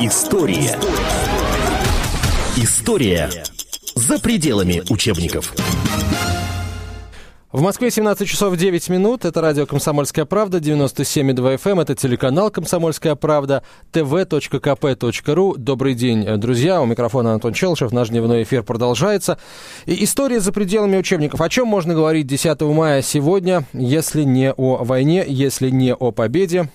История. История за пределами учебников. В Москве 17 часов 9 минут. Это радио «Комсомольская правда», 97,2 FM. Эм. Это телеканал «Комсомольская правда», tv.kp.ru. Добрый день, друзья. У микрофона Антон Челшев. Наш дневной эфир продолжается. И история за пределами учебников. О чем можно говорить 10 мая сегодня, если не о войне, если не о победе?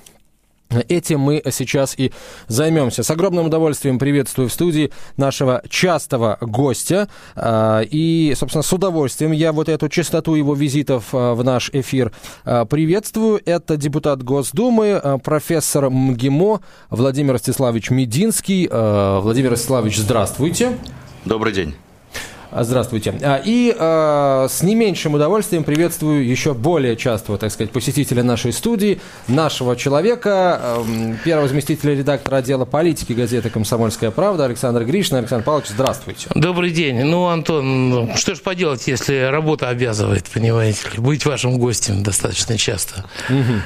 Этим мы сейчас и займемся. С огромным удовольствием приветствую в студии нашего частого гостя. А, и, собственно, с удовольствием я вот эту частоту его визитов а, в наш эфир а, приветствую. Это депутат Госдумы, профессор МГИМО Владимир Ростиславович Мединский. Владимир Ростиславович, здравствуйте. Добрый день. Здравствуйте. А, и э, с не меньшим удовольствием приветствую еще более частого, так сказать, посетителя нашей студии, нашего человека, э, первого заместителя редактора отдела политики газеты «Комсомольская правда» Александр Гришин. Александр Павлович, здравствуйте. Добрый день. Ну, Антон, что ж поделать, если работа обязывает, понимаете ли, быть вашим гостем достаточно часто. Угу.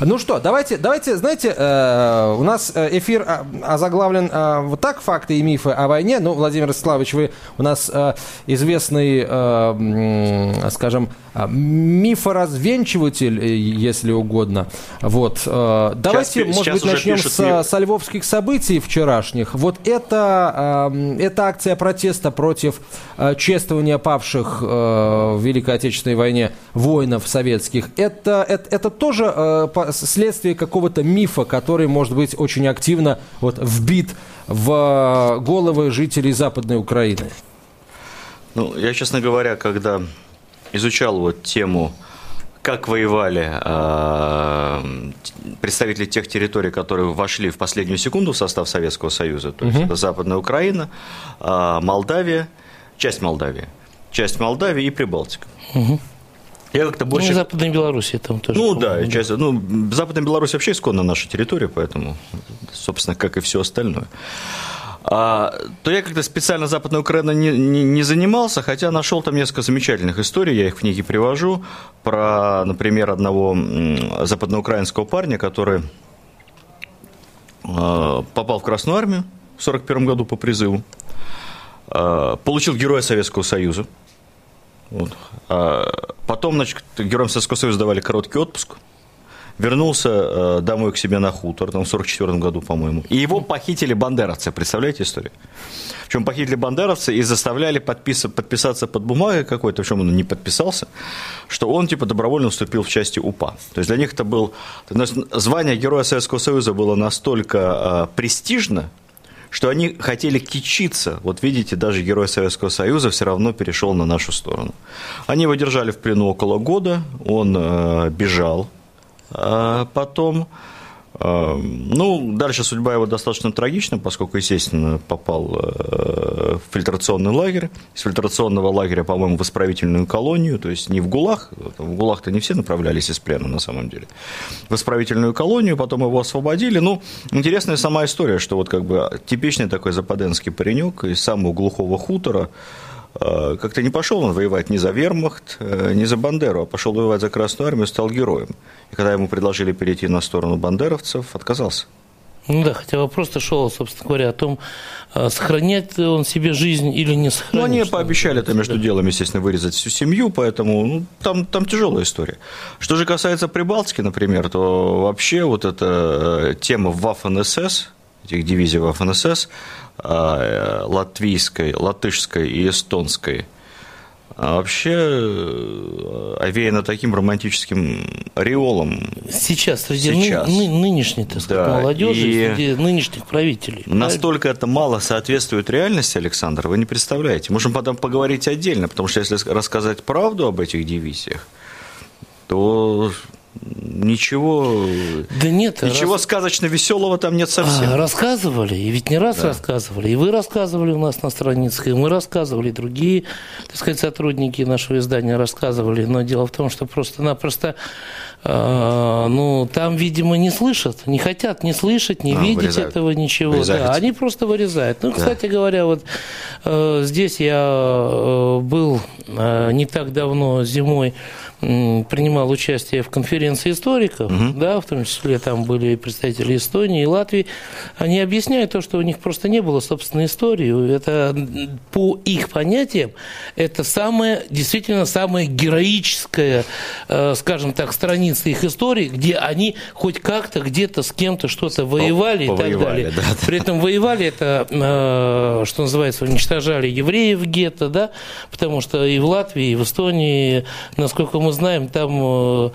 Ну что, давайте, давайте, знаете, э, у нас э, эфир а, озаглавлен э, вот так, факты и мифы о войне. Ну, Владимир Славович, вы у нас э, известный, э, скажем, а, мифоразвенчиватель, э, если угодно. Вот. Э, давайте, сейчас, может сейчас быть, начнем с, миф... со львовских событий вчерашних. Вот это, это акция протеста против э, чествования павших в Великой Отечественной войне воинов советских. Это, это, это тоже следствие какого-то мифа, который, может быть, очень активно вот, вбит в головы жителей Западной Украины. Ну, я, честно говоря, когда изучал вот тему, как воевали э, представители тех территорий, которые вошли в последнюю секунду в состав Советского Союза, то есть это Западная Украина, э, Молдавия, часть Молдавии, часть Молдавии и Прибалтика. Угу. Я как-то больше... Ну, Западная Белоруссия там тоже. Ну, да, часть... ну, Западная Беларусь вообще исконно наша территория, поэтому, собственно, как и все остальное. А, то я как-то специально Западной Украиной не, не, не занимался, хотя нашел там несколько замечательных историй, я их в книге привожу, про, например, одного западноукраинского парня, который а, попал в Красную Армию в 1941 году по призыву, а, получил Героя Советского Союза, вот. А потом, значит, героям Советского Союза давали короткий отпуск – вернулся э, домой к себе на хутор, там, в 44 году, по-моему, и его похитили бандеровцы, представляете историю? Причем похитили бандеровцы и заставляли подпис... подписаться под бумагой какой-то, в чем он не подписался, что он типа добровольно вступил в части УПА. То есть для них это был... Звание Героя Советского Союза было настолько э, престижно, что они хотели кичиться. Вот видите, даже Герой Советского Союза все равно перешел на нашу сторону. Они его держали в плену около года, он э, бежал, а потом, ну, дальше судьба его достаточно трагична, поскольку, естественно, попал э, в фильтрационный лагерь. Из фильтрационного лагеря, по-моему, в исправительную колонию, то есть не в ГУЛАГ, в ГУЛАГ-то не все направлялись из плена, на самом деле. В исправительную колонию, потом его освободили. Ну, интересная сама история, что вот как бы типичный такой западенский паренек из самого глухого хутора, как-то не пошел он воевать ни за вермахт, э, ни за Бандеру, а пошел воевать за Красную Армию, стал героем. И когда ему предложили перейти на сторону бандеровцев, отказался. Ну да, хотя вопрос-то шел, собственно говоря, о том, э, сохранять он себе жизнь или не сохранять. Ну, они пообещали это между делом, естественно, вырезать всю семью, поэтому ну, там, там тяжелая история. Что же касается Прибалтики, например, то вообще вот эта тема Waffen-СС, этих дивизий а, латвийской, латышской и эстонской, а вообще э, овеяно таким романтическим ореолом. Сейчас, среди Сейчас. Ны, нынешней, так сказать, да. молодежи, и среди нынешних правителей. Настолько правильно? это мало соответствует реальности, Александр, вы не представляете. Можем потом поговорить отдельно, потому что если рассказать правду об этих дивизиях, то ничего, да нет, ничего рас... сказочно веселого там нет совсем. А, рассказывали, и ведь не раз да. рассказывали, и вы рассказывали у нас на страницах, и мы рассказывали, и другие, так сказать, сотрудники нашего издания рассказывали, но дело в том, что просто-напросто э, ну, там, видимо, не слышат, не хотят не слышать, не а, видеть вырезают. этого ничего. Да, они просто вырезают. Ну, да. кстати говоря, вот э, здесь я э, был э, не так давно зимой принимал участие в конференции историков, угу. да, в том числе там были представители Эстонии и Латвии, они объясняют то, что у них просто не было собственной истории. Это по их понятиям это самая, действительно самая героическая, э, скажем так, страница их истории, где они хоть как-то где-то с кем-то что-то воевали и так далее. Да, да. При этом воевали это, э, что называется, уничтожали евреев гетто, да, потому что и в Латвии, и в Эстонии, насколько мы знаем, там э,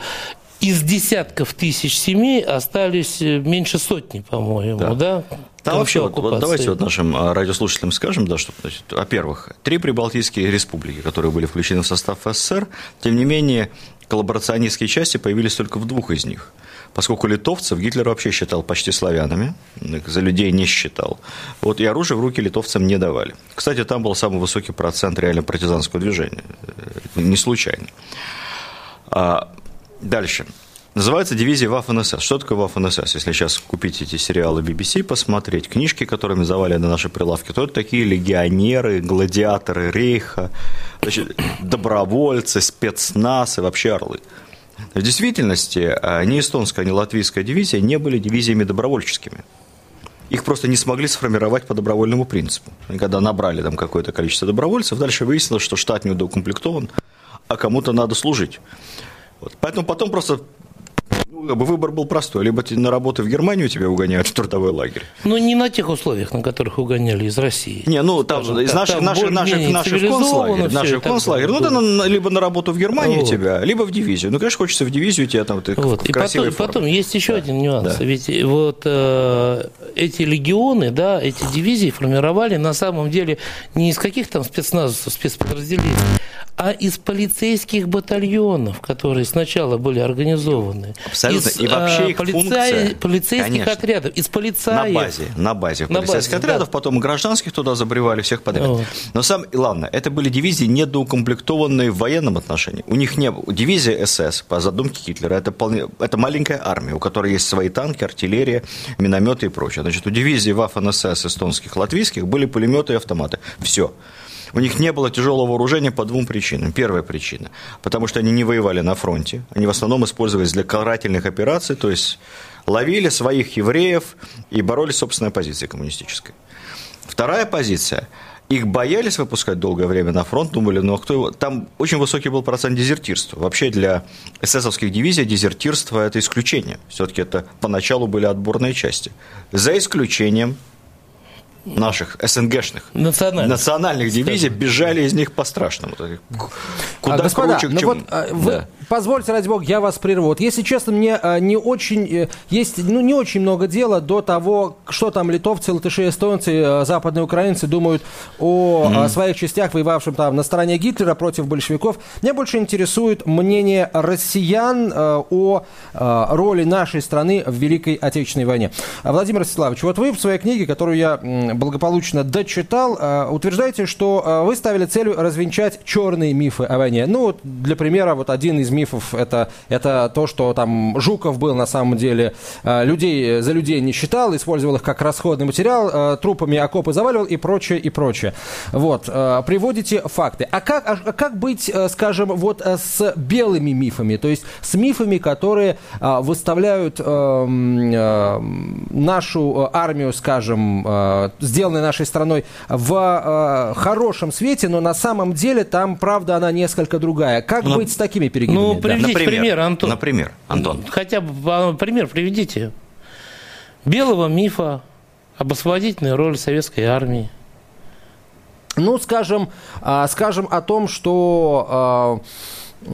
из десятков тысяч семей остались э, меньше сотни, по-моему, да? да? Там вообще, вот, вот давайте вот нашим а, радиослушателям скажем, да, что, значит, во-первых, три прибалтийские республики, которые были включены в состав СССР, тем не менее, коллаборационистские части появились только в двух из них. Поскольку литовцев Гитлер вообще считал почти славянами, за людей не считал. Вот и оружие в руки литовцам не давали. Кстати, там был самый высокий процент реально партизанского движения. Э, не случайно. А дальше. Называется дивизия Waffen-СС. Что такое Waffen-СС? Если сейчас купить эти сериалы BBC, посмотреть, книжки, которыми завали на наши прилавки, то это такие легионеры, гладиаторы рейха, значит, добровольцы, спецназ и вообще орлы. В действительности а, ни эстонская, ни латвийская дивизия не были дивизиями добровольческими. Их просто не смогли сформировать по добровольному принципу. И когда набрали там какое-то количество добровольцев, дальше выяснилось, что штат недоукомплектован, а кому-то надо служить. Вот. Поэтому потом просто выбор был простой. Либо на работу в Германию тебя угоняют в трудовой лагерь. Ну, не на тех условиях, на которых угоняли из России. Не, ну, там, Скажем, из наших, там наших, наших, наших концлагерей. Наших концлагерей. Ну, да, на, либо на работу в Германию вот. тебя, либо в дивизию. Ну, конечно, хочется в дивизию тебя там ты вот. в И потом, потом есть еще да. один нюанс. Да. Ведь вот э, эти легионы, да, эти дивизии формировали на самом деле не из каких там спецназов, спецподразделений, а из полицейских батальонов, которые сначала были организованы. Абсолютно. Из, и вообще их полицай, функция, полицейских конечно, отрядов, из полицаев. На базе, на базе на полицейских базе, отрядов, да. потом гражданских туда забревали всех подряд. Вот. Но сам, и ладно, это были дивизии, недоукомплектованные в военном отношении. У них не было. Дивизия СС, по задумке Гитлера, это, полне, это маленькая армия, у которой есть свои танки, артиллерия, минометы и прочее. Значит, у дивизии Waffen-СС эстонских, латвийских были пулеметы и автоматы. Все. У них не было тяжелого вооружения по двум причинам. Первая причина, потому что они не воевали на фронте, они в основном использовались для карательных операций, то есть ловили своих евреев и боролись с собственной позицией коммунистической. Вторая позиция – их боялись выпускать долгое время на фронт, думали, ну а кто его... Там очень высокий был процент дезертирства. Вообще для эсэсовских дивизий дезертирство – это исключение. Все-таки это поначалу были отборные части. За исключением наших СНГшных национальных, национальных дивизий бежали из них по-страшному. Куда а, господа, круче, ну чем... вот, а, вы, да. Позвольте, ради бога, я вас прерву. Вот, если честно, мне а, не очень, э, есть ну, не очень много дела до того, что там литовцы, латыши, эстонцы, а, западные украинцы думают о mm-hmm. своих частях, воевавших там на стороне Гитлера против большевиков. Меня больше интересует мнение россиян о роли нашей страны в Великой Отечественной войне. Владимир Ростиславович, вот вы в своей книге, которую я благополучно дочитал, э, утверждаете, что э, вы ставили целью развенчать черные мифы о войне. Ну, вот для примера, вот один из мифов это, это то, что там Жуков был на самом деле э, людей, за людей не считал, использовал их как расходный материал, трупами окопы заваливал и прочее, и прочее. Вот, приводите факты. А как, а как быть, скажем, вот с белыми мифами, то есть с мифами, которые выставляют нашу армию, скажем, сделанной нашей страной в э, хорошем свете, но на самом деле там правда она несколько другая. Как ну, быть с такими перегибами? Ну, приведите да. пример, Антон. Например, Антон. Хотя бы а, пример приведите. Белого мифа об освободительной роли советской армии. Ну, скажем, э, скажем о том, что э,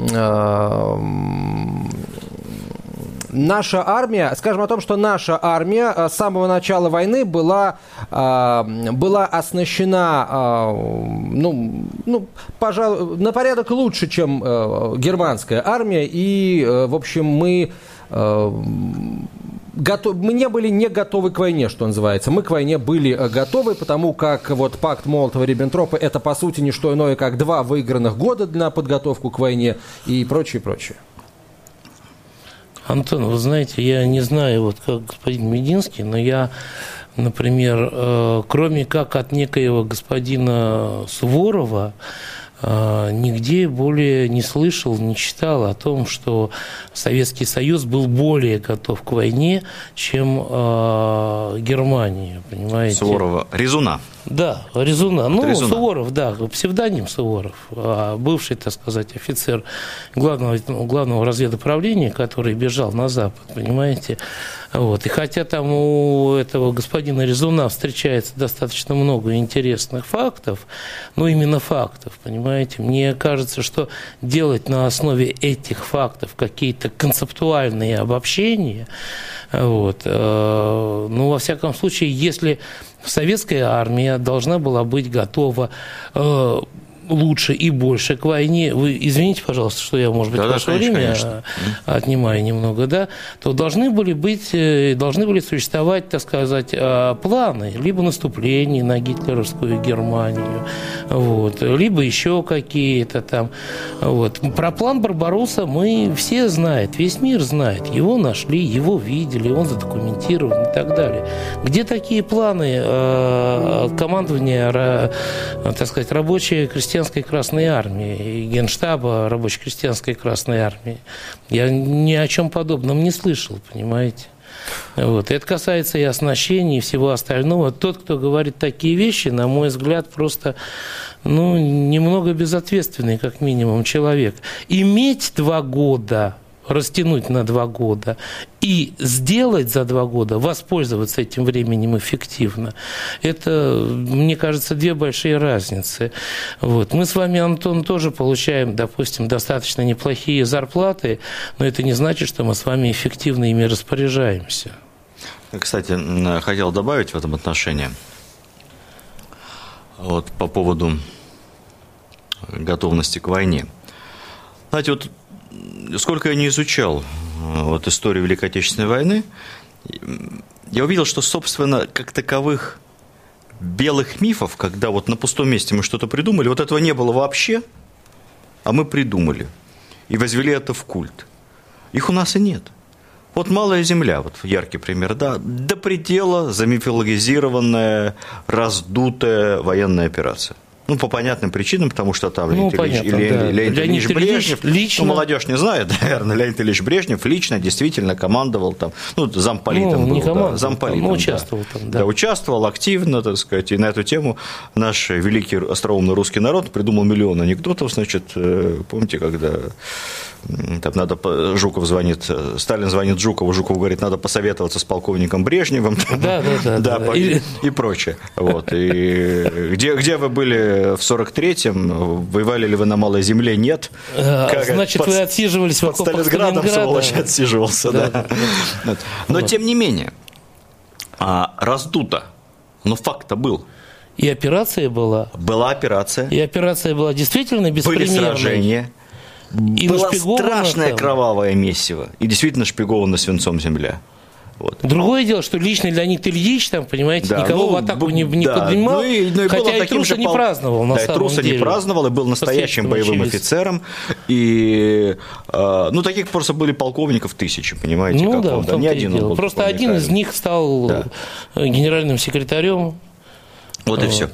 наша армия, скажем о том, что наша армия э, с самого начала войны была, э, была оснащена, э, ну, ну, пожалуй, на порядок лучше, чем германская армия, и, в общем, мы мы не были не готовы к войне, что называется. Мы к войне были готовы, потому как вот пакт Молотова-Риббентропа это, по сути, не что иное, как два выигранных года на подготовку к войне и прочее, прочее. Антон, вы знаете, я не знаю, вот как господин Мединский, но я, например, э, кроме как от некоего господина Суворова, а, нигде более не слышал, не читал о том, что Советский Союз был более готов к войне, чем э, Германия, понимаете? Суворова. Резуна. Да, Резуна. Ну, Резуна. Суворов, да, псевдоним Суворов, а бывший, так сказать, офицер главного, главного разведуправления, который бежал на Запад, понимаете? Вот. И хотя там у этого господина Резуна встречается достаточно много интересных фактов, ну, именно фактов, понимаете, мне кажется, что делать на основе этих фактов какие-то концептуальные обобщения, вот, э, ну, во всяком случае, если советская армия должна была быть готова э, лучше и больше к войне, вы извините, пожалуйста, что я, может быть, Да, да, ваше конечно, время конечно. э, отнимаю немного, да, то должны были быть, э, должны были существовать, так сказать, э, планы, либо наступление на гитлеровскую Германию, вот, либо еще какие-то там, вот. Про план Барбароса мы все знают, весь мир знает, его нашли, его видели, он задокументирован и так далее. Где такие планы э, командования, так сказать, рабочей крестьянской Красной Армии, и генштаба рабочей крестьянской Красной Армии? Я ни о чем подобном не слышал, понимаете? Вот. Это касается и оснащения, и всего остального. Тот, кто говорит такие вещи, на мой взгляд, просто ну, немного безответственный, как минимум, человек. Иметь два года растянуть на два года и сделать за два года, воспользоваться этим временем эффективно, это, мне кажется, две большие разницы. Вот. Мы с вами, Антон, тоже получаем, допустим, достаточно неплохие зарплаты, но это не значит, что мы с вами эффективно ими распоряжаемся. Кстати, хотел добавить в этом отношении. Вот по поводу готовности к войне. Знаете, вот сколько я не изучал э, вот, историю Великой Отечественной войны, я увидел, что, собственно, как таковых белых мифов, когда вот на пустом месте мы что-то придумали, вот этого не было вообще, а мы придумали и возвели это в культ. Их у нас и нет. Вот «Малая земля», вот яркий пример, да, до предела замифологизированная, раздутая военная операция. Ну, по понятным причинам, потому что там Ну, Леонид Ильич, понятно, Леонид- да. Леонид Леонид Ильич Ильич Брежнев, лично- ну, молодежь не знает, наверное, Леонид Ильич Брежнев лично действительно командовал там, ну, замполитом Ну, был, не да, командовал, замполитом, ну, да. участвовал там, да. Да, участвовал активно, так сказать, и на эту тему наш великий остроумный русский народ придумал миллион анекдотов, значит, э, помните, когда там надо, Жуков звонит, э, Сталин звонит Жукову, Жуков говорит, надо посоветоваться с полковником Брежневым, там, Да, да, да, да. Или- и прочее. Вот. И где, где вы были в 43-м? Воевали ли вы на Малой Земле? Нет. Э, Как Значит, под- вы отсиживались в под окопах Сталинградом, сволочь, отсиживался, Да, да. да. Но, тем не менее, а, раздуто. Но факт-то был. И операция была. Была операция, И операция была действительно были беспримерной. сражения, И была страшное там. кровавое месиво. И действительно шпигована свинцом земля. Вот. Другое дело, что лично Леонид Ильич, там, понимаете, Да, никого ну, в атаку не, не да, поднимал, ну и- ну и хотя и труса же не пол- праздновал, на да, самом труса деле. не праздновал, и был настоящим боевым следствию офицером. И, э, ну, таких просто были полковников тысячи, понимаете, Ну как да, он, да, не один он был Просто один из них стал Да. генеральным секретарем. Вот и все.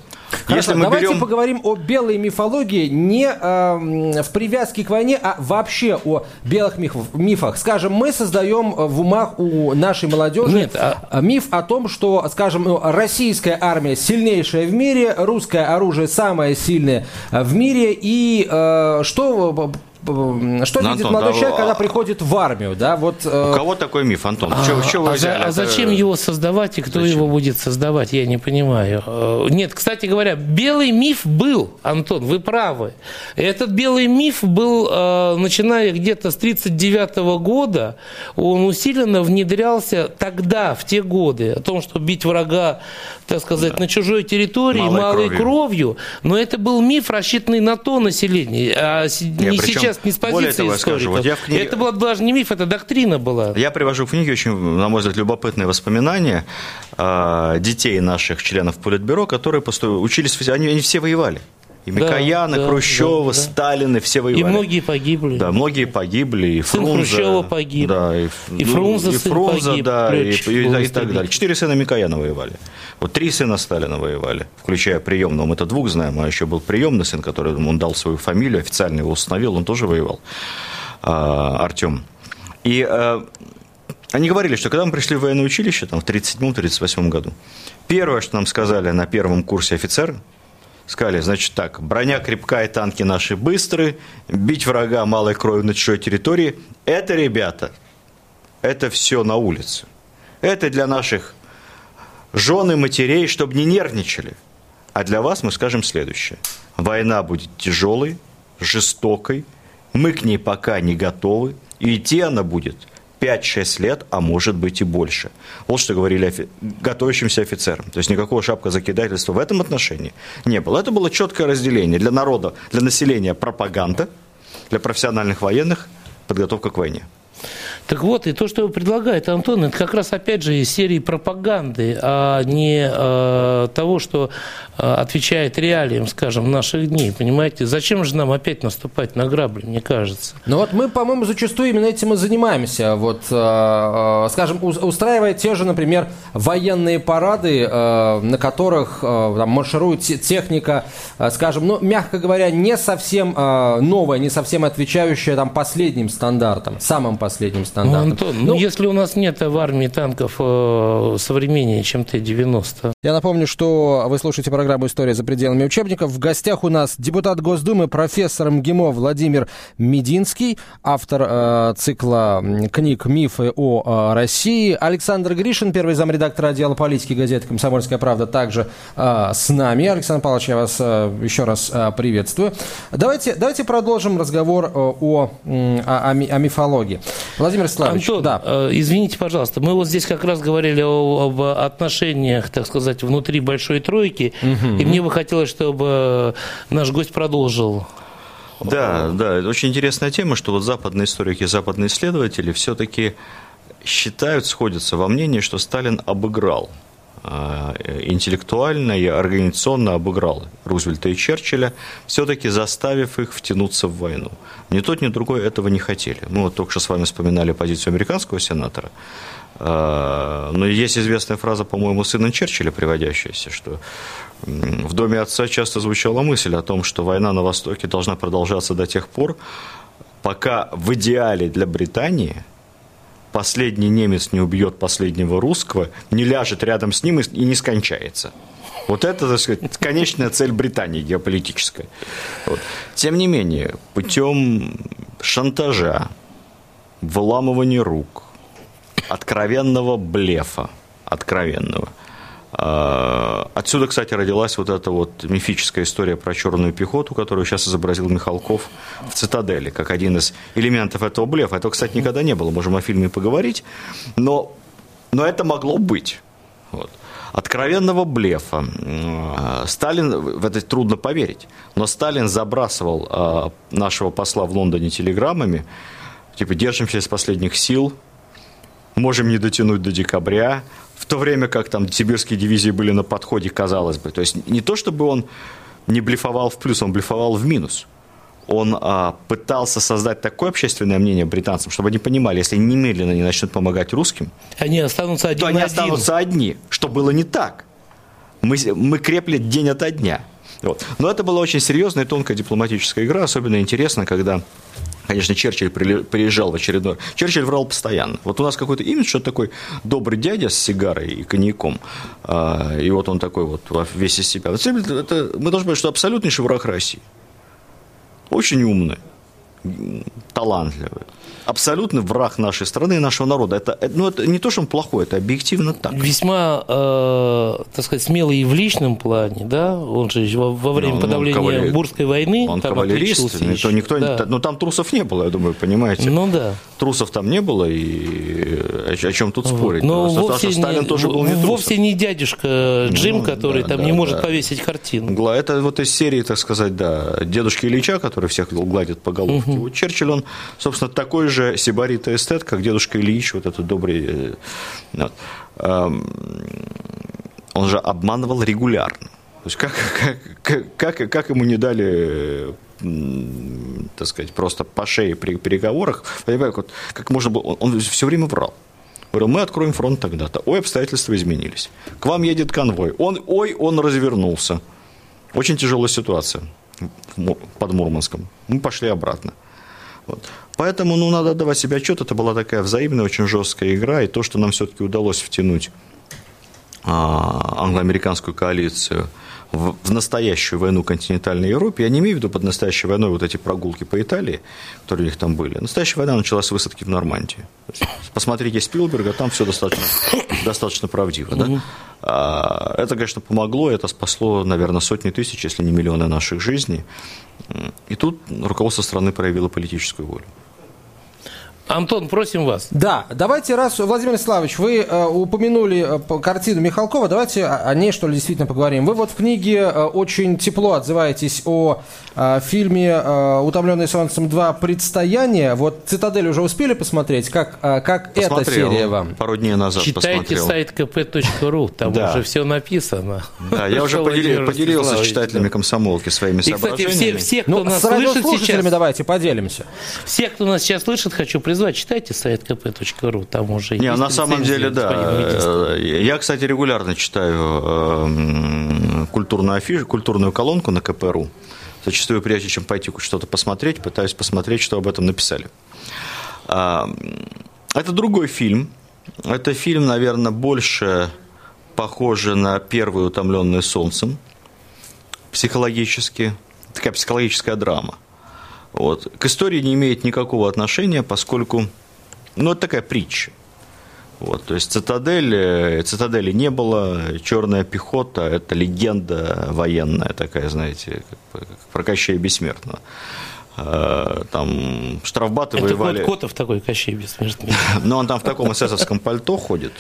Хорошо, Если мы давайте берем... поговорим о белой мифологии не эм, в привязке к войне, а вообще о белых миф- мифах. Скажем, мы создаем э, в умах у нашей молодежи Нет, а- э, миф о том, что, скажем, ну, российская армия сильнейшая в мире, русское оружие самое сильное э, в мире, и э, что... Что Ну, видит Антон, молодой да, человек, а- когда приходит в армию, да, вот... э, У кого такой миф, Антон? Чего, чего вы а, за- взяли? а зачем его создавать и кто Зачем? его будет создавать, я не понимаю. Э, Нет, кстати говоря, белый миф был, Антон, вы правы. Этот белый миф был, э, начиная где-то с 1939 года, он усиленно внедрялся тогда, в те годы, о том, что бить врага, так сказать, на чужой территории, Малой малой, кровью. кровью. Но это был миф, рассчитанный на то население, а не причем, сейчас, не с более позиции того, я скажу, историков. вот я в книге- Это была даже не миф, это доктрина была. Я привожу в книге очень, на мой взгляд, любопытные воспоминания э, детей наших членов Политбюро, которые посту- учились, они, они все воевали. И Микояна, да, Хрущева, да, да. Сталины, все воевали. И многие погибли. Да, многие погибли. И Сын Фрунзе, Хрущева погиб. Да, и, И Фрунзе и сын Фрунзе, погиб, да, и, и- был и так далее. Четыре сына Микояна воевали. Вот три сына Сталина воевали, включая приемного. Мы-то двух знаем, а еще был приемный сын, который он дал свою фамилию, официально его установил, он тоже воевал, а, Артем. И а, они говорили, что когда мы пришли в военное училище, там, в 1937-1938 году, первое, что нам сказали на первом курсе офицеры, сказали, значит так, броня крепкая, танки наши быстрые, бить врага малой кровью на чужой территории, это, ребята, это все на улице. Это для наших жен и матерей, чтобы не нервничали. А для вас мы скажем следующее. Война будет тяжелой, жестокой, мы к ней пока не готовы, и идти она будет 5-6 лет, а может быть и больше. Вот что говорили офи- готовящимся офицерам. То есть никакого шапка закидательства в этом отношении не было. Это было четкое разделение для народа, для населения пропаганда, для профессиональных военных подготовка к войне. Так вот, и то, что предлагает Антон, это как раз опять же из серии пропаганды, а не э, того, что э, отвечает реалиям, скажем, наших дней. Понимаете, зачем же нам опять наступать на грабли, мне кажется? Ну вот мы, по-моему, зачастую именно этим и занимаемся. Вот, э, э, скажем, ус- устраивая те же, например, военные парады, э, на которых э, там, марширует те- техника, э, скажем, ну, мягко говоря, не совсем э, новая, не совсем отвечающая там последним стандартам, самым последним Ну, стандартам. Антон, ну, если у нас нет в армии танков э, современнее, чем Т-90, Я напомню, что вы слушаете программу «История за пределами учебников». В гостях у нас депутат Госдумы, профессор МГИМО Владимир Мединский, автор э, цикла книг «Мифы о э, России». Александр Гришин, первый замредактор отдела политики газеты «Комсомольская правда», также э, с нами. Александр Павлович, я вас э, еще раз э, приветствую. Давайте, давайте продолжим разговор э, о, о, о о мифологии. Владимир Славович, Антон, да. э, извините, пожалуйста, мы вот здесь как раз говорили о- об отношениях, так сказать, внутри большой тройки, и мне бы хотелось, чтобы наш гость продолжил. Да, да, это очень интересная тема, что вот западные историки, западные исследователи все-таки считают, сходятся во мнении, что Сталин обыграл интеллектуально и организационно обыграл Рузвельта и Черчилля, все-таки заставив их втянуться в войну. Ни тот, ни другой этого не хотели. Мы вот только что с вами вспоминали позицию американского сенатора, А, но есть известная фраза, по-моему, сына Черчилля, приводящаяся, что в доме отца часто звучала мысль о том, что война на Востоке должна продолжаться до тех пор, пока в идеале для Британии последний немец не убьет последнего русского, не ляжет рядом с ним и не скончается. Вот это, так сказать, конечная цель Британии геополитическая. Вот. Тем не менее, путем шантажа, выламывания рук, откровенного блефа, откровенного. А, Отсюда, кстати, родилась вот эта вот мифическая история про черную пехоту, которую сейчас изобразил Михалков в «Цитадели», как один из элементов этого блефа. Этого, кстати, никогда не было, можем о фильме поговорить, но, но это могло быть. Вот. Откровенного блефа. М, Сталин, в это трудно поверить, но Сталин забрасывал а, нашего посла в Лондоне телеграммами, типа, держимся из последних сил, можем не дотянуть до декабря, в то время как там сибирские дивизии были на подходе, казалось бы. То есть не то, чтобы он не блефовал в плюс, он блефовал в минус. Он а, пытался создать такое общественное мнение британцам, чтобы они понимали, если немедленно не начнут помогать русским, Они останутся один то они один. останутся одни, что было не так. Мы, мы крепли день ото дня. Вот. Но это была очень серьезная и тонкая дипломатическая игра. Особенно интересно, когда, конечно, Черчилль приезжал в очередной... Черчилль врал постоянно. Вот у нас какой-то имидж, что такой добрый дядя с сигарой и коньяком. А, и вот он такой вот во- весь из себя. Это, мы должны понимать, что абсолютнейший враг России. Очень умный, талантливый. Абсолютный враг нашей страны и нашего народа. Это, это- ну, это не то, что он плохой, это объективно так. Весьма, э, так сказать, смелый и в личном плане, да, он же во, во время Ну, подавления кавалер- Бурской войны Он там кавалерист, никто, никто, Да. ну там трусов не было, я думаю, понимаете. Ну да. Трусов там не было, и о, о чем тут спорить? Но вовсе, Сталин не, тоже был не в- трусом. вовсе не дядюшка Джим, Ну, который да, там да, не может да. повесить картину. Это вот из серии, так сказать, да, дедушки Ильича, который всех гладит по головке. Вот Черчилль, он, собственно, такой же сибарит эстет, как дедушка Ильич, вот этот добрый. э, вот. Эм, Он же обманывал регулярно. То есть как, как, как, как, как ему не дали так сказать, просто по шее при переговорах, понимаю, вот, как можно было, он, он все время врал. Говорил, мы откроем фронт тогда-то. Ой, обстоятельства изменились. К вам едет конвой. Он, ой, он развернулся. Очень тяжелая ситуация под Мурманском. Мы пошли обратно. Вот. Поэтому, ну, надо давать себе отчет, это была такая взаимная, очень жесткая игра, и то, что нам все-таки удалось втянуть а, англо-американскую коалицию в, в настоящую войну в континентальной Европе, я не имею в виду под настоящей войной вот эти прогулки по Италии, которые у них там были. Настоящая война началась с высадки в Нормандии. Посмотрите Спилберга, там все достаточно, достаточно правдиво. Да? А, Это, конечно, помогло, это спасло, наверное, сотни тысяч, если не миллионы наших жизней. И тут руководство страны проявило политическую волю. Антон, просим вас. Да, давайте, раз, Владимир Славович, вы э, упомянули э, картину Михалкова, давайте о, о ней, что ли, действительно поговорим. Вы вот в книге э, очень тепло отзываетесь о э, фильме э, «Утомленный солнцем 2. Предстояние». Вот «Цитадель» уже успели посмотреть? Как, э, как эта серия вам? Пару дней назад Читайте посмотрел. сайт kp.ru, там Да. уже все написано. Да, я уже Владимир подели- поделился с Ростиславович, читателями да. комсомолки своими И, кстати, все, соображениями. все, кто Ну, нас с слышит сейчас, давайте поделимся. все, кто нас сейчас слышит, хочу призвать, читайте сайт kp.ru, там уже Не, есть на самом деле, да. Я, кстати, регулярно читаю эм, культурную афишу, культурную колонку на КПРУ. Зачастую, прежде чем пойти что-то посмотреть, пытаюсь посмотреть, что об этом написали. А, Это другой фильм. Это фильм, наверное, больше похоже на первый «Утомленный солнцем» психологически. Такая психологическая драма. Вот. К истории не имеет никакого отношения, поскольку ну, это такая притча. Вот, то есть цитадель, цитадели не было, черная пехота – это легенда военная такая, знаете, про Кощея Бессмертного. Э, Там штрафбаты Это воевали, кот Котов такой, Кощей бессмертный. но он там в таком эсэсовском пальто ходит.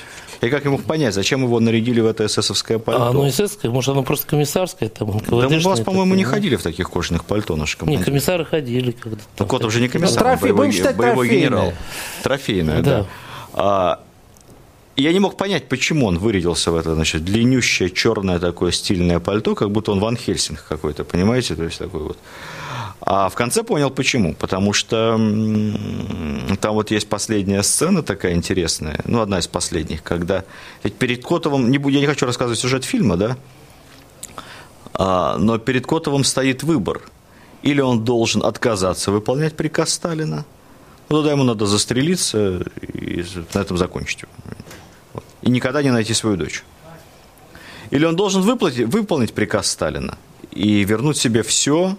И как я мог понять, зачем его нарядили в это эсэсовское пальто? А оно эсэсское, может, оно просто комиссарское, там, да мы у вас, по-моему, не ну? ходили в таких кожаных пальто, наши Не, комиссары ходили когда-то. Ну, Котов же не комиссар, трофей- он боевой, будем считать боевой генерал. Трофейное, да. Да. А, я не мог понять, почему он вырядился в это, значит, длиннющее черное такое стильное пальто, как будто он Ван Хельсинг какой-то, понимаете, то есть такой вот. А в конце понял, почему. Потому что там вот есть последняя сцена такая интересная, ну, одна из последних, когда ведь перед Котовым, не, я не хочу рассказывать сюжет фильма, да, а, но перед Котовым стоит выбор. Или он должен отказаться выполнять приказ Сталина, ну, тогда ему надо застрелиться и на этом закончить. И никогда не найти свою дочь. Или он должен выплатить, выполнить приказ Сталина и вернуть себе все,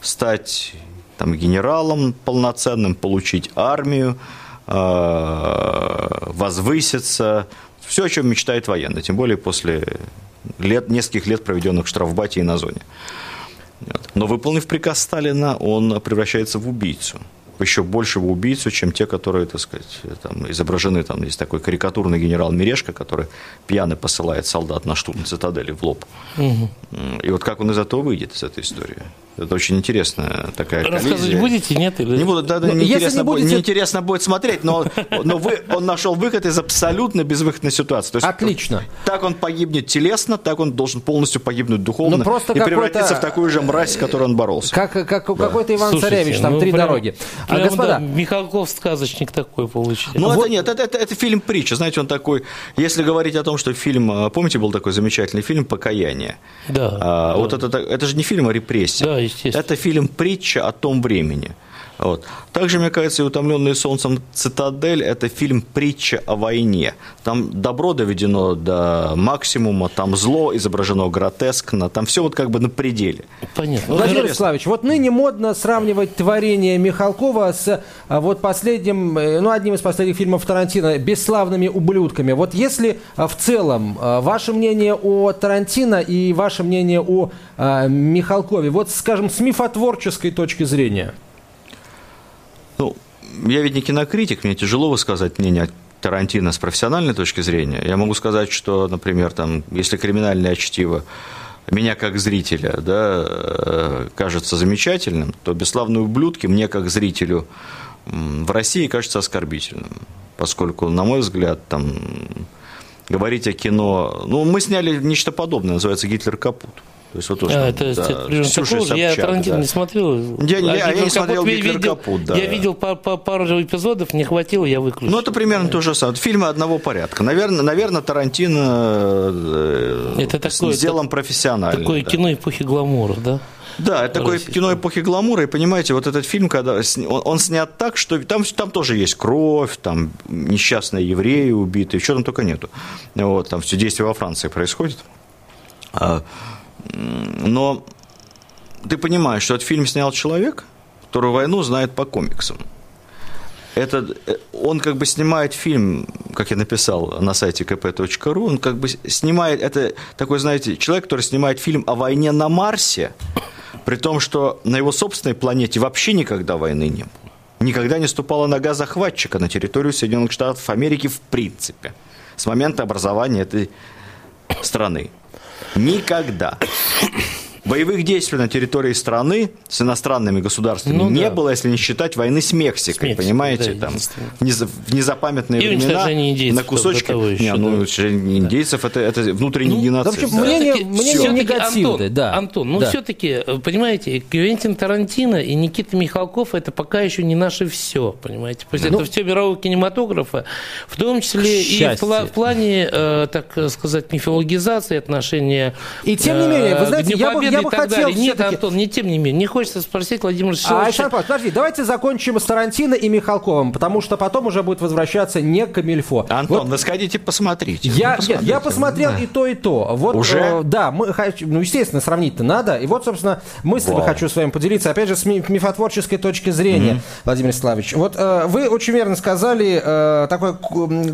стать там, генералом полноценным, получить армию, э, возвыситься. Все, о чем мечтает военный, тем более после лет, нескольких лет, проведенных в штрафбате и на зоне. Но выполнив приказ Сталина, он превращается в убийцу. Еще большего убийцу, чем те, которые, так сказать, там, изображены. Там есть такой карикатурный генерал Мирешка, который пьяный посылает солдат на штурм цитадели в лоб. И вот как он из этого выйдет, из этой истории. Это очень интересная такая Рассказывать коллизия. будете, нет? Или... Не буду, да, да, Ну, неинтересно, не будет, будете- неинтересно будет смотреть, но, но вы, он нашел выход из абсолютно безвыходной ситуации. То есть, Отлично. Так он погибнет телесно, так он должен полностью погибнуть духовно Ну, просто и превратиться в такую же мразь, с которой он боролся. Как, как какой-то Иван Слушайте, Царевич, там ну, три прям- дороги. А, прям, господа, да, Михалков сказочник такой получился. Ну, Вот- это нет, это, это, это фильм притча. Знаете, он такой. Если говорить о том, что фильм. а, Помните, был такой замечательный фильм Покаяние. Да, А, да. Вот это, это же не фильм о репрессиях. Да, естественно. Это фильм притча о том времени. Вот. Также, мне кажется, и «Утомленный солнцем цитадель» – это фильм притча о войне. Там добро доведено до максимума, там зло изображено гротескно, там все вот как бы на пределе. Понятно. Владимир интересно. Вячеславович, вот ныне модно сравнивать творение Михалкова с а, вот последним, э, ну, одним из последних фильмов Тарантино «Бесславными ублюдками». Вот если а, в целом а, ваше мнение о Тарантино и ваше мнение о Михалкове, вот, скажем, с мифотворческой точки зрения. Ну, я ведь не кинокритик, мне тяжело высказать мнение о Тарантино с профессиональной точки зрения. Я могу сказать, что, например, там, если криминальное чтиво меня как зрителя да, э, кажется замечательным, то «Бесславные ублюдки» мне как зрителю в России кажется оскорбительным, поскольку, на мой взгляд, там, говорить о кино... Ну, мы сняли нечто подобное, называется «Гитлер капут». То есть вот то, А, что, то есть да, это примерно Ксюша такого же. Я Собчак, Тарантино да. не смотрел. Я не- А я не Гитлер смотрел «Гитлер видел- Капут», да. Я видел по- по- пару эпизодов, не хватило, я выключил. Ну, это примерно то же самое. Фильмы одного порядка. Наверное, наверное Тарантино э, Это такое- сделан профессионально. Такое да. кино эпохи гламура, да? Да, это такое кино эпохи гламура, и понимаете, вот этот фильм, когда он, он снят так, что там, там тоже есть кровь, там несчастные евреи убиты, чего там только нету. Вот, там все действие во Франции происходит. Но ты понимаешь, что этот фильм снял человек, который войну знает по комиксам. Это, э, он как бы снимает фильм, как я написал на сайте kp.ru, он как бы снимает, это такой, знаете, человек, который снимает фильм о войне на Марсе, при том, что на его собственной планете вообще никогда войны не было. Никогда не ступала нога захватчика на территорию Соединенных Штатов Америки в принципе. С момента образования этой страны. Никогда. Боевых действий на территории страны с иностранными государствами Ну не да. было, если не считать войны с Мексикой, С Мексикой, понимаете? да, там, в, неза- в незапамятные И времена индейцев на кусочки. еще, не, ну, да. уничтожение индейцев это, это внутренний Ну, геноцид. в общем, да. мне- Мнение- Всё-таки- мнение негативное, Антон, да. Антон, ну Да. все-таки, понимаете, Квентин Тарантино и Никита Михалков это пока еще не наше все, понимаете. То есть Ну, это все мирового кинематографа, в том числе и в, пла- в плане, э, так сказать, мифологизации отношения. И тем не менее, вы э, знаете, я бы- Победы я и бы так хотел далее. Нет, Антон, не тем не менее. Мне хочется спросить Владимира А, Александровича. Александр Павлович, подожди, давайте закончим с Тарантино и Михалковым, потому что потом уже будет возвращаться не Камильфо. Антон, Вот вы сходите, посмотрите. Я, Ну, нет, я посмотрел и то, и то. Вот, Уже? э, да, мы, ну, естественно, сравнить-то надо. И вот, собственно, мысль Вау. хочу с вами поделиться, опять же, с ми- мифотворческой точки зрения, Владимир Славович. Вот э, вы очень верно сказали, э, такое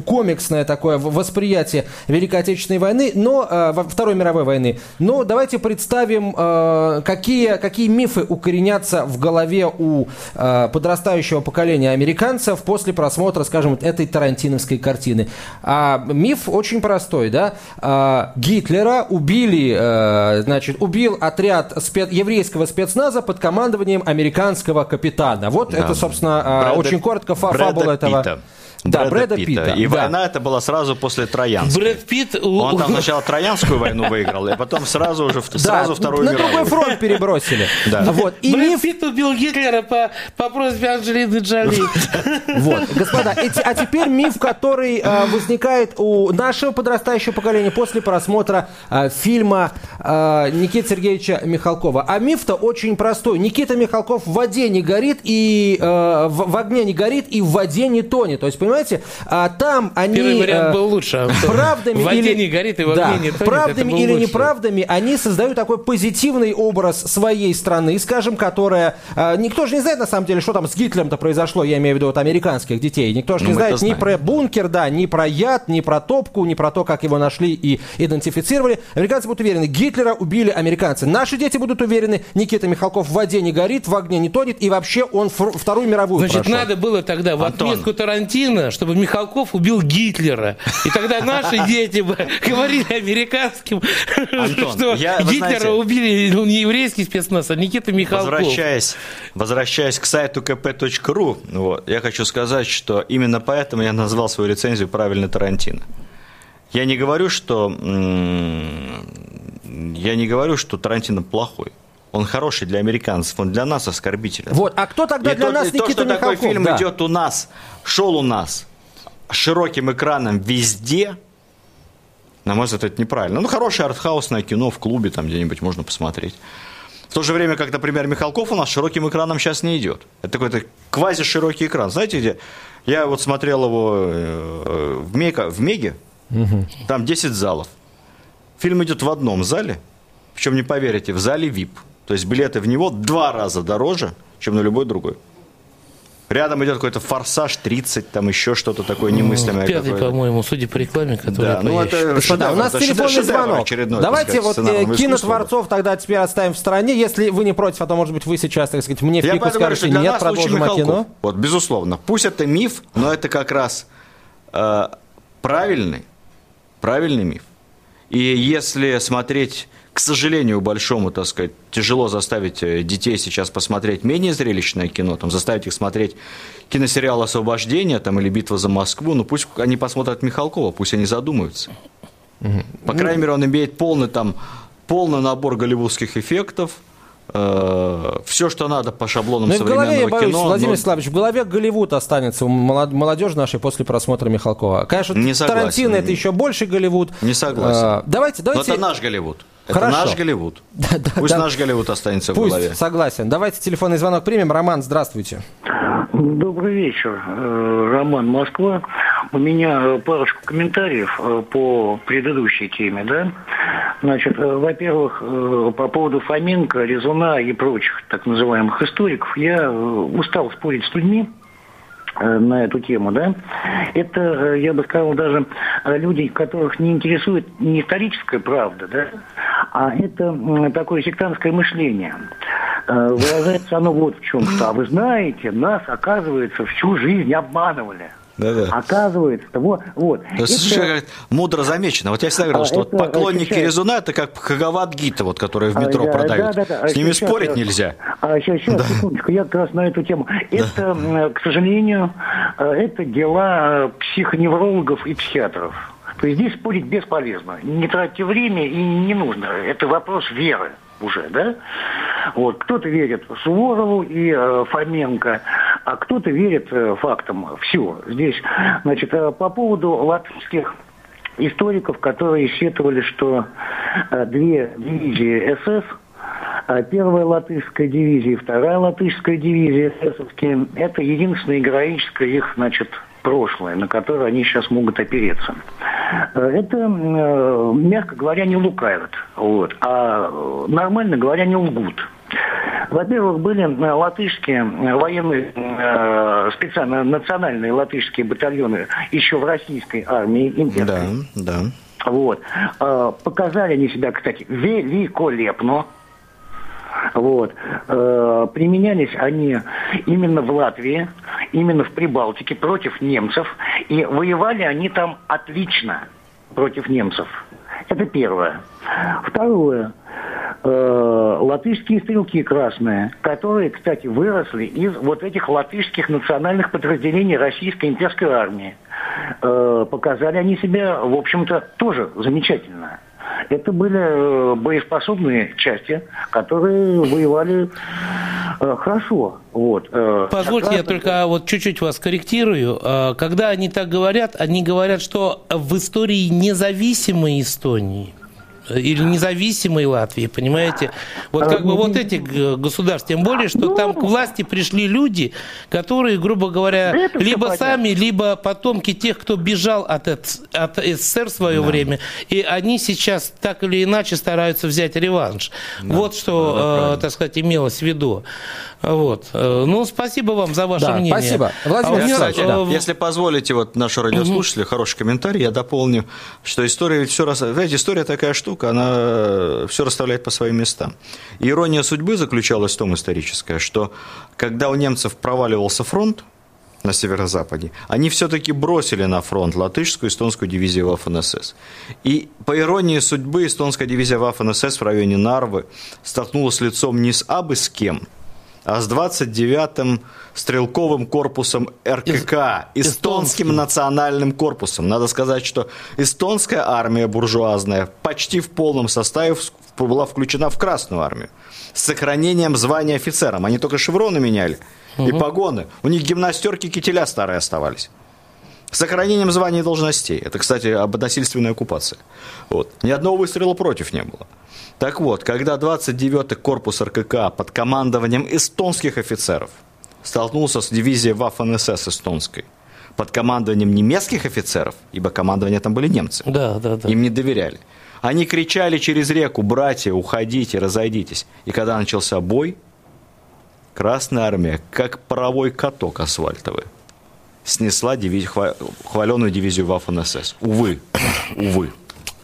комиксное такое восприятие Великой Отечественной войны, но э, во- Второй мировой войны. Но давайте представим, э, какие, какие мифы укоренятся в голове у э, подрастающего поколения американцев после просмотра, скажем, этой тарантиновской картины. А миф очень простой, да? А, Гитлера убили, э, значит, убил отряд спе- еврейского спецназа под командованием американского капитана. Вот Да. это, собственно, Брэда- очень коротко фа- фабула этого. Питта. Да, Брэда Питта. И да. война это была сразу после Троянской. Брэд Питт... Он там сначала Троянскую войну выиграл, и потом сразу уже Да, сразу вторую на мировую. другой фронт перебросили. Да. Вот. И Брэд миф Питт убил Гитлера по, по просьбе Анджелины Джоли. Вот, господа, эти- а теперь миф, который э, возникает у нашего подрастающего поколения после просмотра э, фильма э, Никиты Сергеевича Михалкова. А миф-то очень простой. Никита Михалков в воде не горит и э, в, в огне не горит и в воде не тонет. То есть, понимаете, а там они... Первый вариант э, был лучше. Антон. правдами в воде или не горит и в Да, огне не тонет. правдами или лучше. неправдами они создают такой позитивный образ своей страны, скажем, которая э, никто же не знает на самом деле, что там с Гитлером-то произошло, я имею в виду вот американских детей, никто же Ну, не мы-то знает ни про бункер, да, ни про яд, ни про топку, ни про то, как его нашли и идентифицировали. Американцы будут уверены, Гитлера убили американцы. Наши дети будут уверены, Никита Михалков в воде не горит, в огне не тонет и вообще он фр- вторую мировую Значит, прошел. надо было тогда в Антон. отметку Тарантино, чтобы Михалков убил Гитлера. И тогда наши дети бы говорили американским, Антон, что я- Гитлера знаете- убили ну, не еврейский спецназ, а Никита Михалков. Возвращаясь, возвращаясь к сайту kp.ru, вот, я хочу сказать, что именно поэтому я назвал свою рецензию «Правильно Тарантино». Я не говорю, что я не говорю, что Тарантино плохой. Он хороший для американцев, он для нас оскорбителен. Вот, а кто тогда И для то, нас и то, Никита что такой Михалков? фильм Да. идет у нас, шел у нас широким экраном везде, на мой взгляд, это неправильно. Ну, хорошее артхаусное кино в клубе там где-нибудь можно посмотреть. В то же время, как, например, Михалков у нас широким экраном сейчас не идет. Это какой-то квази-широкий экран. Знаете, где? Я вот смотрел его э, в, Мега, в Меге, там 10 залов. Фильм идет в одном зале, причем, не поверите, в зале VIP. То есть билеты в него два раза дороже, чем на любой другой. Рядом идет какой-то форсаж 30, там еще что-то такое немыслимое. Пятый, по-моему, судя по рекламе, которая Да, ну это Господа, у нас это телефонный шедевр звонок. очередной, Давайте так вот сказать, э, кинотворцов тогда теперь оставим в стороне. Если вы не против, а то, может быть, вы сейчас, так сказать, мне в пику говорю, скажете, для нет, продолжим о кино. Вот, безусловно. Пусть это миф, но это как раз э, правильный, правильный миф. И если смотреть, к сожалению, большому, так сказать, тяжело заставить э, детей сейчас посмотреть менее зрелищное кино, там, заставить их смотреть киносериал «Освобождение» там, или «Битва за Москву», ну пусть они посмотрят Михалкова, пусть они задумаются. По крайней мере, он имеет полный там полный набор голливудских эффектов, э, все, что надо по шаблонам Ну и в голове, современного я боюсь, кино. Владимир но- Славович, в голове Голливуд останется молодежи нашей после просмотра Михалкова. Конечно, Не согласен. Тарантино это еще больше Голливуд. Не согласен. А, давайте, Но давайте. это наш Голливуд. Это Хорошо. наш Голливуд. Да, да, Пусть да. наш Голливуд останется в Пусть, голове. согласен. Давайте телефонный звонок примем. Роман, здравствуйте. Добрый вечер, э, Роман Москва. У меня э, парочку комментариев э, по предыдущей теме, да. Значит, во-первых, по поводу Фоменко, Резуна и прочих так называемых историков, я устал спорить с людьми, на эту тему, да, это, э, я бы сказал, даже э, люди, которых не интересует не историческая правда, да, а это такое сектантское мышление. Э, Выражается оно вот в чем, что, а вы знаете, нас, оказывается, всю жизнь обманывали. Да-да. Оказывается, вот, вот. Да, Это- слушай, как мудро замечено. Вот я всегда говорил, А, что вот это поклонники ощущается. Резуна это как Хагават Гита, вот, которые в метро А, да, продают. да, да, да. С ними Сейчас, спорить нельзя. А сейчас, сейчас, секундочку, я как раз на эту тему. Это, м, к сожалению, э, это дела э, психоневрологов и психиатров. То есть здесь спорить бесполезно. Не тратьте время и не нужно. Это вопрос веры уже, да? Вот, кто-то верит Суворову и э, Фоменко, а кто-то верит э, фактам. Все. Здесь, значит, э, по поводу латышских историков, которые сетовали, что э, две дивизии СС, э, первая латышская дивизия и вторая латышская дивизия ССовские, это единственное героическое их, значит, прошлое, на которое они сейчас могут опереться. Э, Это, э, мягко говоря, не лукавят, вот, а э, нормально говоря, не лгут. Во-первых, были латышские военные, э, специально национальные латышские батальоны еще в российской армии имперской. Да, да. Вот. Э, Показали они себя, кстати, великолепно. Вот. Э, Применялись они именно в Латвии, именно в Прибалтике против немцев. И воевали они там отлично против немцев. Это первое. Второе. Э, Латышские стрелки красные, которые, кстати, выросли из вот этих латышских национальных подразделений российской имперской армии. Э, Показали они себя, в общем-то, тоже замечательно. Это были э, боеспособные части, которые воевали э, хорошо. Вот. э, Позвольте, как я только вот чуть-чуть вас корректирую. Когда они так говорят, они говорят, что в истории независимой Эстонии или независимой Латвии, понимаете? Вот как бы вот эти государства, тем более, что там к власти пришли люди, которые, грубо говоря, либо сами, либо потомки тех, кто бежал от, от СССР в свое время, и они сейчас так или иначе стараются взять реванш. вот что, э, так сказать, имелось в виду. Вот. Э, Ну, спасибо вам за ваше Да, мнение. спасибо. Владимир А меня, Александрович, э, да. Если позволите, вот нашу радиослушателю хороший комментарий, я дополню, что история ведь все раз... Знаете, история такая штука, она все расставляет по своим местам. Ирония судьбы заключалась в том историческая, что когда у немцев проваливался фронт на северо-западе, они все-таки бросили на фронт латышскую и эстонскую дивизию Waffen-СС. И по иронии судьбы эстонская дивизия Waffen-СС в районе Нарвы столкнулась лицом не с абы с кем, с 29-м стрелковым корпусом РКК, Из- эстонским национальным корпусом. Надо сказать, что эстонская армия буржуазная почти в полном составе была включена в Красную армию с сохранением звания офицерам. Они только шевроны меняли и погоны. У них гимнастерки кителя старые оставались. С сохранением званий и должностей. Это, кстати, об насильственной оккупации. Вот. Ни одного выстрела против не было. Так вот, когда 29-й корпус РКК под командованием эстонских офицеров столкнулся с дивизией Waffen-СС эстонской под командованием немецких офицеров, ибо командование там были немцы, Да, да, да. им не доверяли. Они кричали через реку, братья, уходите, разойдитесь. И когда начался бой, Красная армия, как паровой каток асфальтовый, снесла диви- хва- хваленую дивизию Waffen-СС. Увы, увы.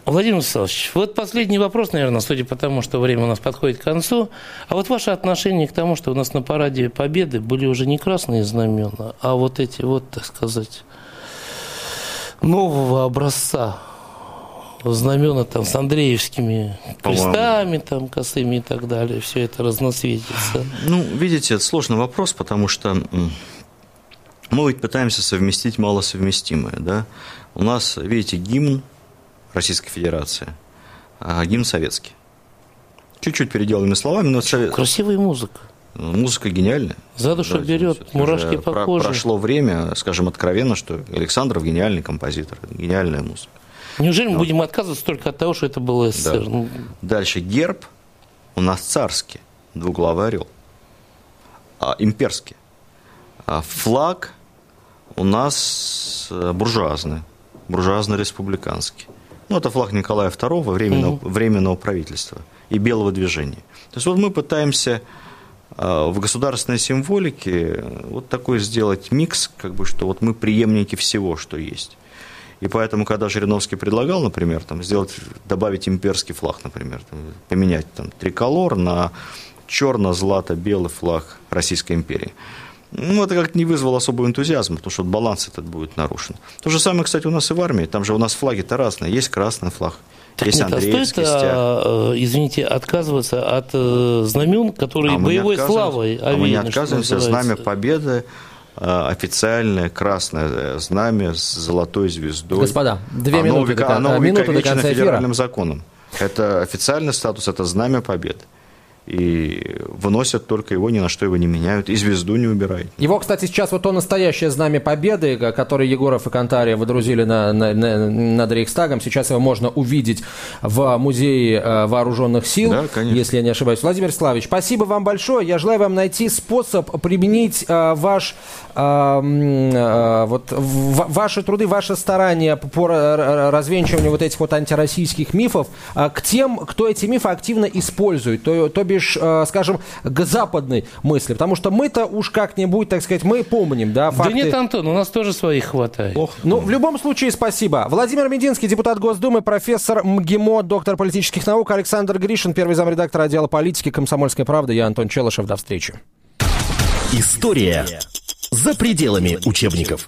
Владимир Вячеславович, вот последний вопрос, наверное, судя по тому, что время у нас подходит к концу. А вот ваше отношение к тому, что у нас на параде Победы были уже не красные знамена, а вот эти вот, так сказать, нового образца знамена там с Андреевскими крестами там косыми и так далее, все это разноцветится. Ну, видите, это сложный вопрос, потому что мы ведь пытаемся совместить малосовместимое, да. У нас, видите, гимн Российской Федерации, а гимн советский. чуть-чуть переделанными словами, но Красивая музыка. Музыка гениальная. За душу Да, берет, здесь мурашки по про- коже. Прошло время, скажем откровенно, что Александров гениальный композитор, гениальная музыка. Неужели мы будем отказываться только от того, что это был СССР? Да. Ну, Дальше герб у нас царский, двуглавый орел, а, имперский. А флаг у нас э, буржуазный, буржуазно-республиканский. Ну, это флаг Николая II временного, временного правительства и белого движения. То есть вот мы пытаемся э, в государственной символике вот такой сделать микс, как бы, что вот мы преемники всего, что есть. И поэтому, когда Жириновский предлагал, например, там, сделать, добавить имперский флаг, например, там, поменять там, триколор на черно-злато-белый флаг Российской империи, ну, это как-то не вызвало особого энтузиазма, потому что баланс этот будет нарушен. То же самое, кстати, у нас и в армии. Там же у нас флаги-то разные. Есть красный флаг, так есть нет, а стоит, Андреевский стяг. а, э, извините, отказываться от э, знамен, которые А боевой славой А мы не отказываемся. Знамя Победы э, официальное красное э, знамя с золотой звездой. Господа, две Оно минуты увека- до оно а, до увековечено конца эфира. федеральным законом. Это официальный статус, это знамя Победы. И выносят только его, ни на что его не меняют, и звезду не убирают. Его, кстати, сейчас вот то настоящее знамя победы, ко- которое Егоров и Кантария выдрузили на, на- на- над Рейхстагом, сейчас его можно увидеть в музее э, вооруженных сил, Да, конечно. если я не ошибаюсь. Владимир Славович, спасибо вам большое. Я желаю вам найти способ применить э, ваш, э, э, вот, в- ваши труды, ваши старания по- ра- развенчиванию вот этих вот антироссийских мифов э, к тем, кто эти мифы активно использует, то, то бишь, э, скажем, к западной мысли. Потому что мы-то уж как-нибудь, так сказать, мы помним, да, Да факты. нет, Антон, у нас тоже своих хватает. Ну, в любом случае, спасибо. Владимир Мединский, депутат Госдумы, профессор МГИМО, доктор политических наук, Александр Гришин, первый замредактор отдела политики «Комсомольской правды». Я Антон Челышев. До встречи. История за пределами учебников.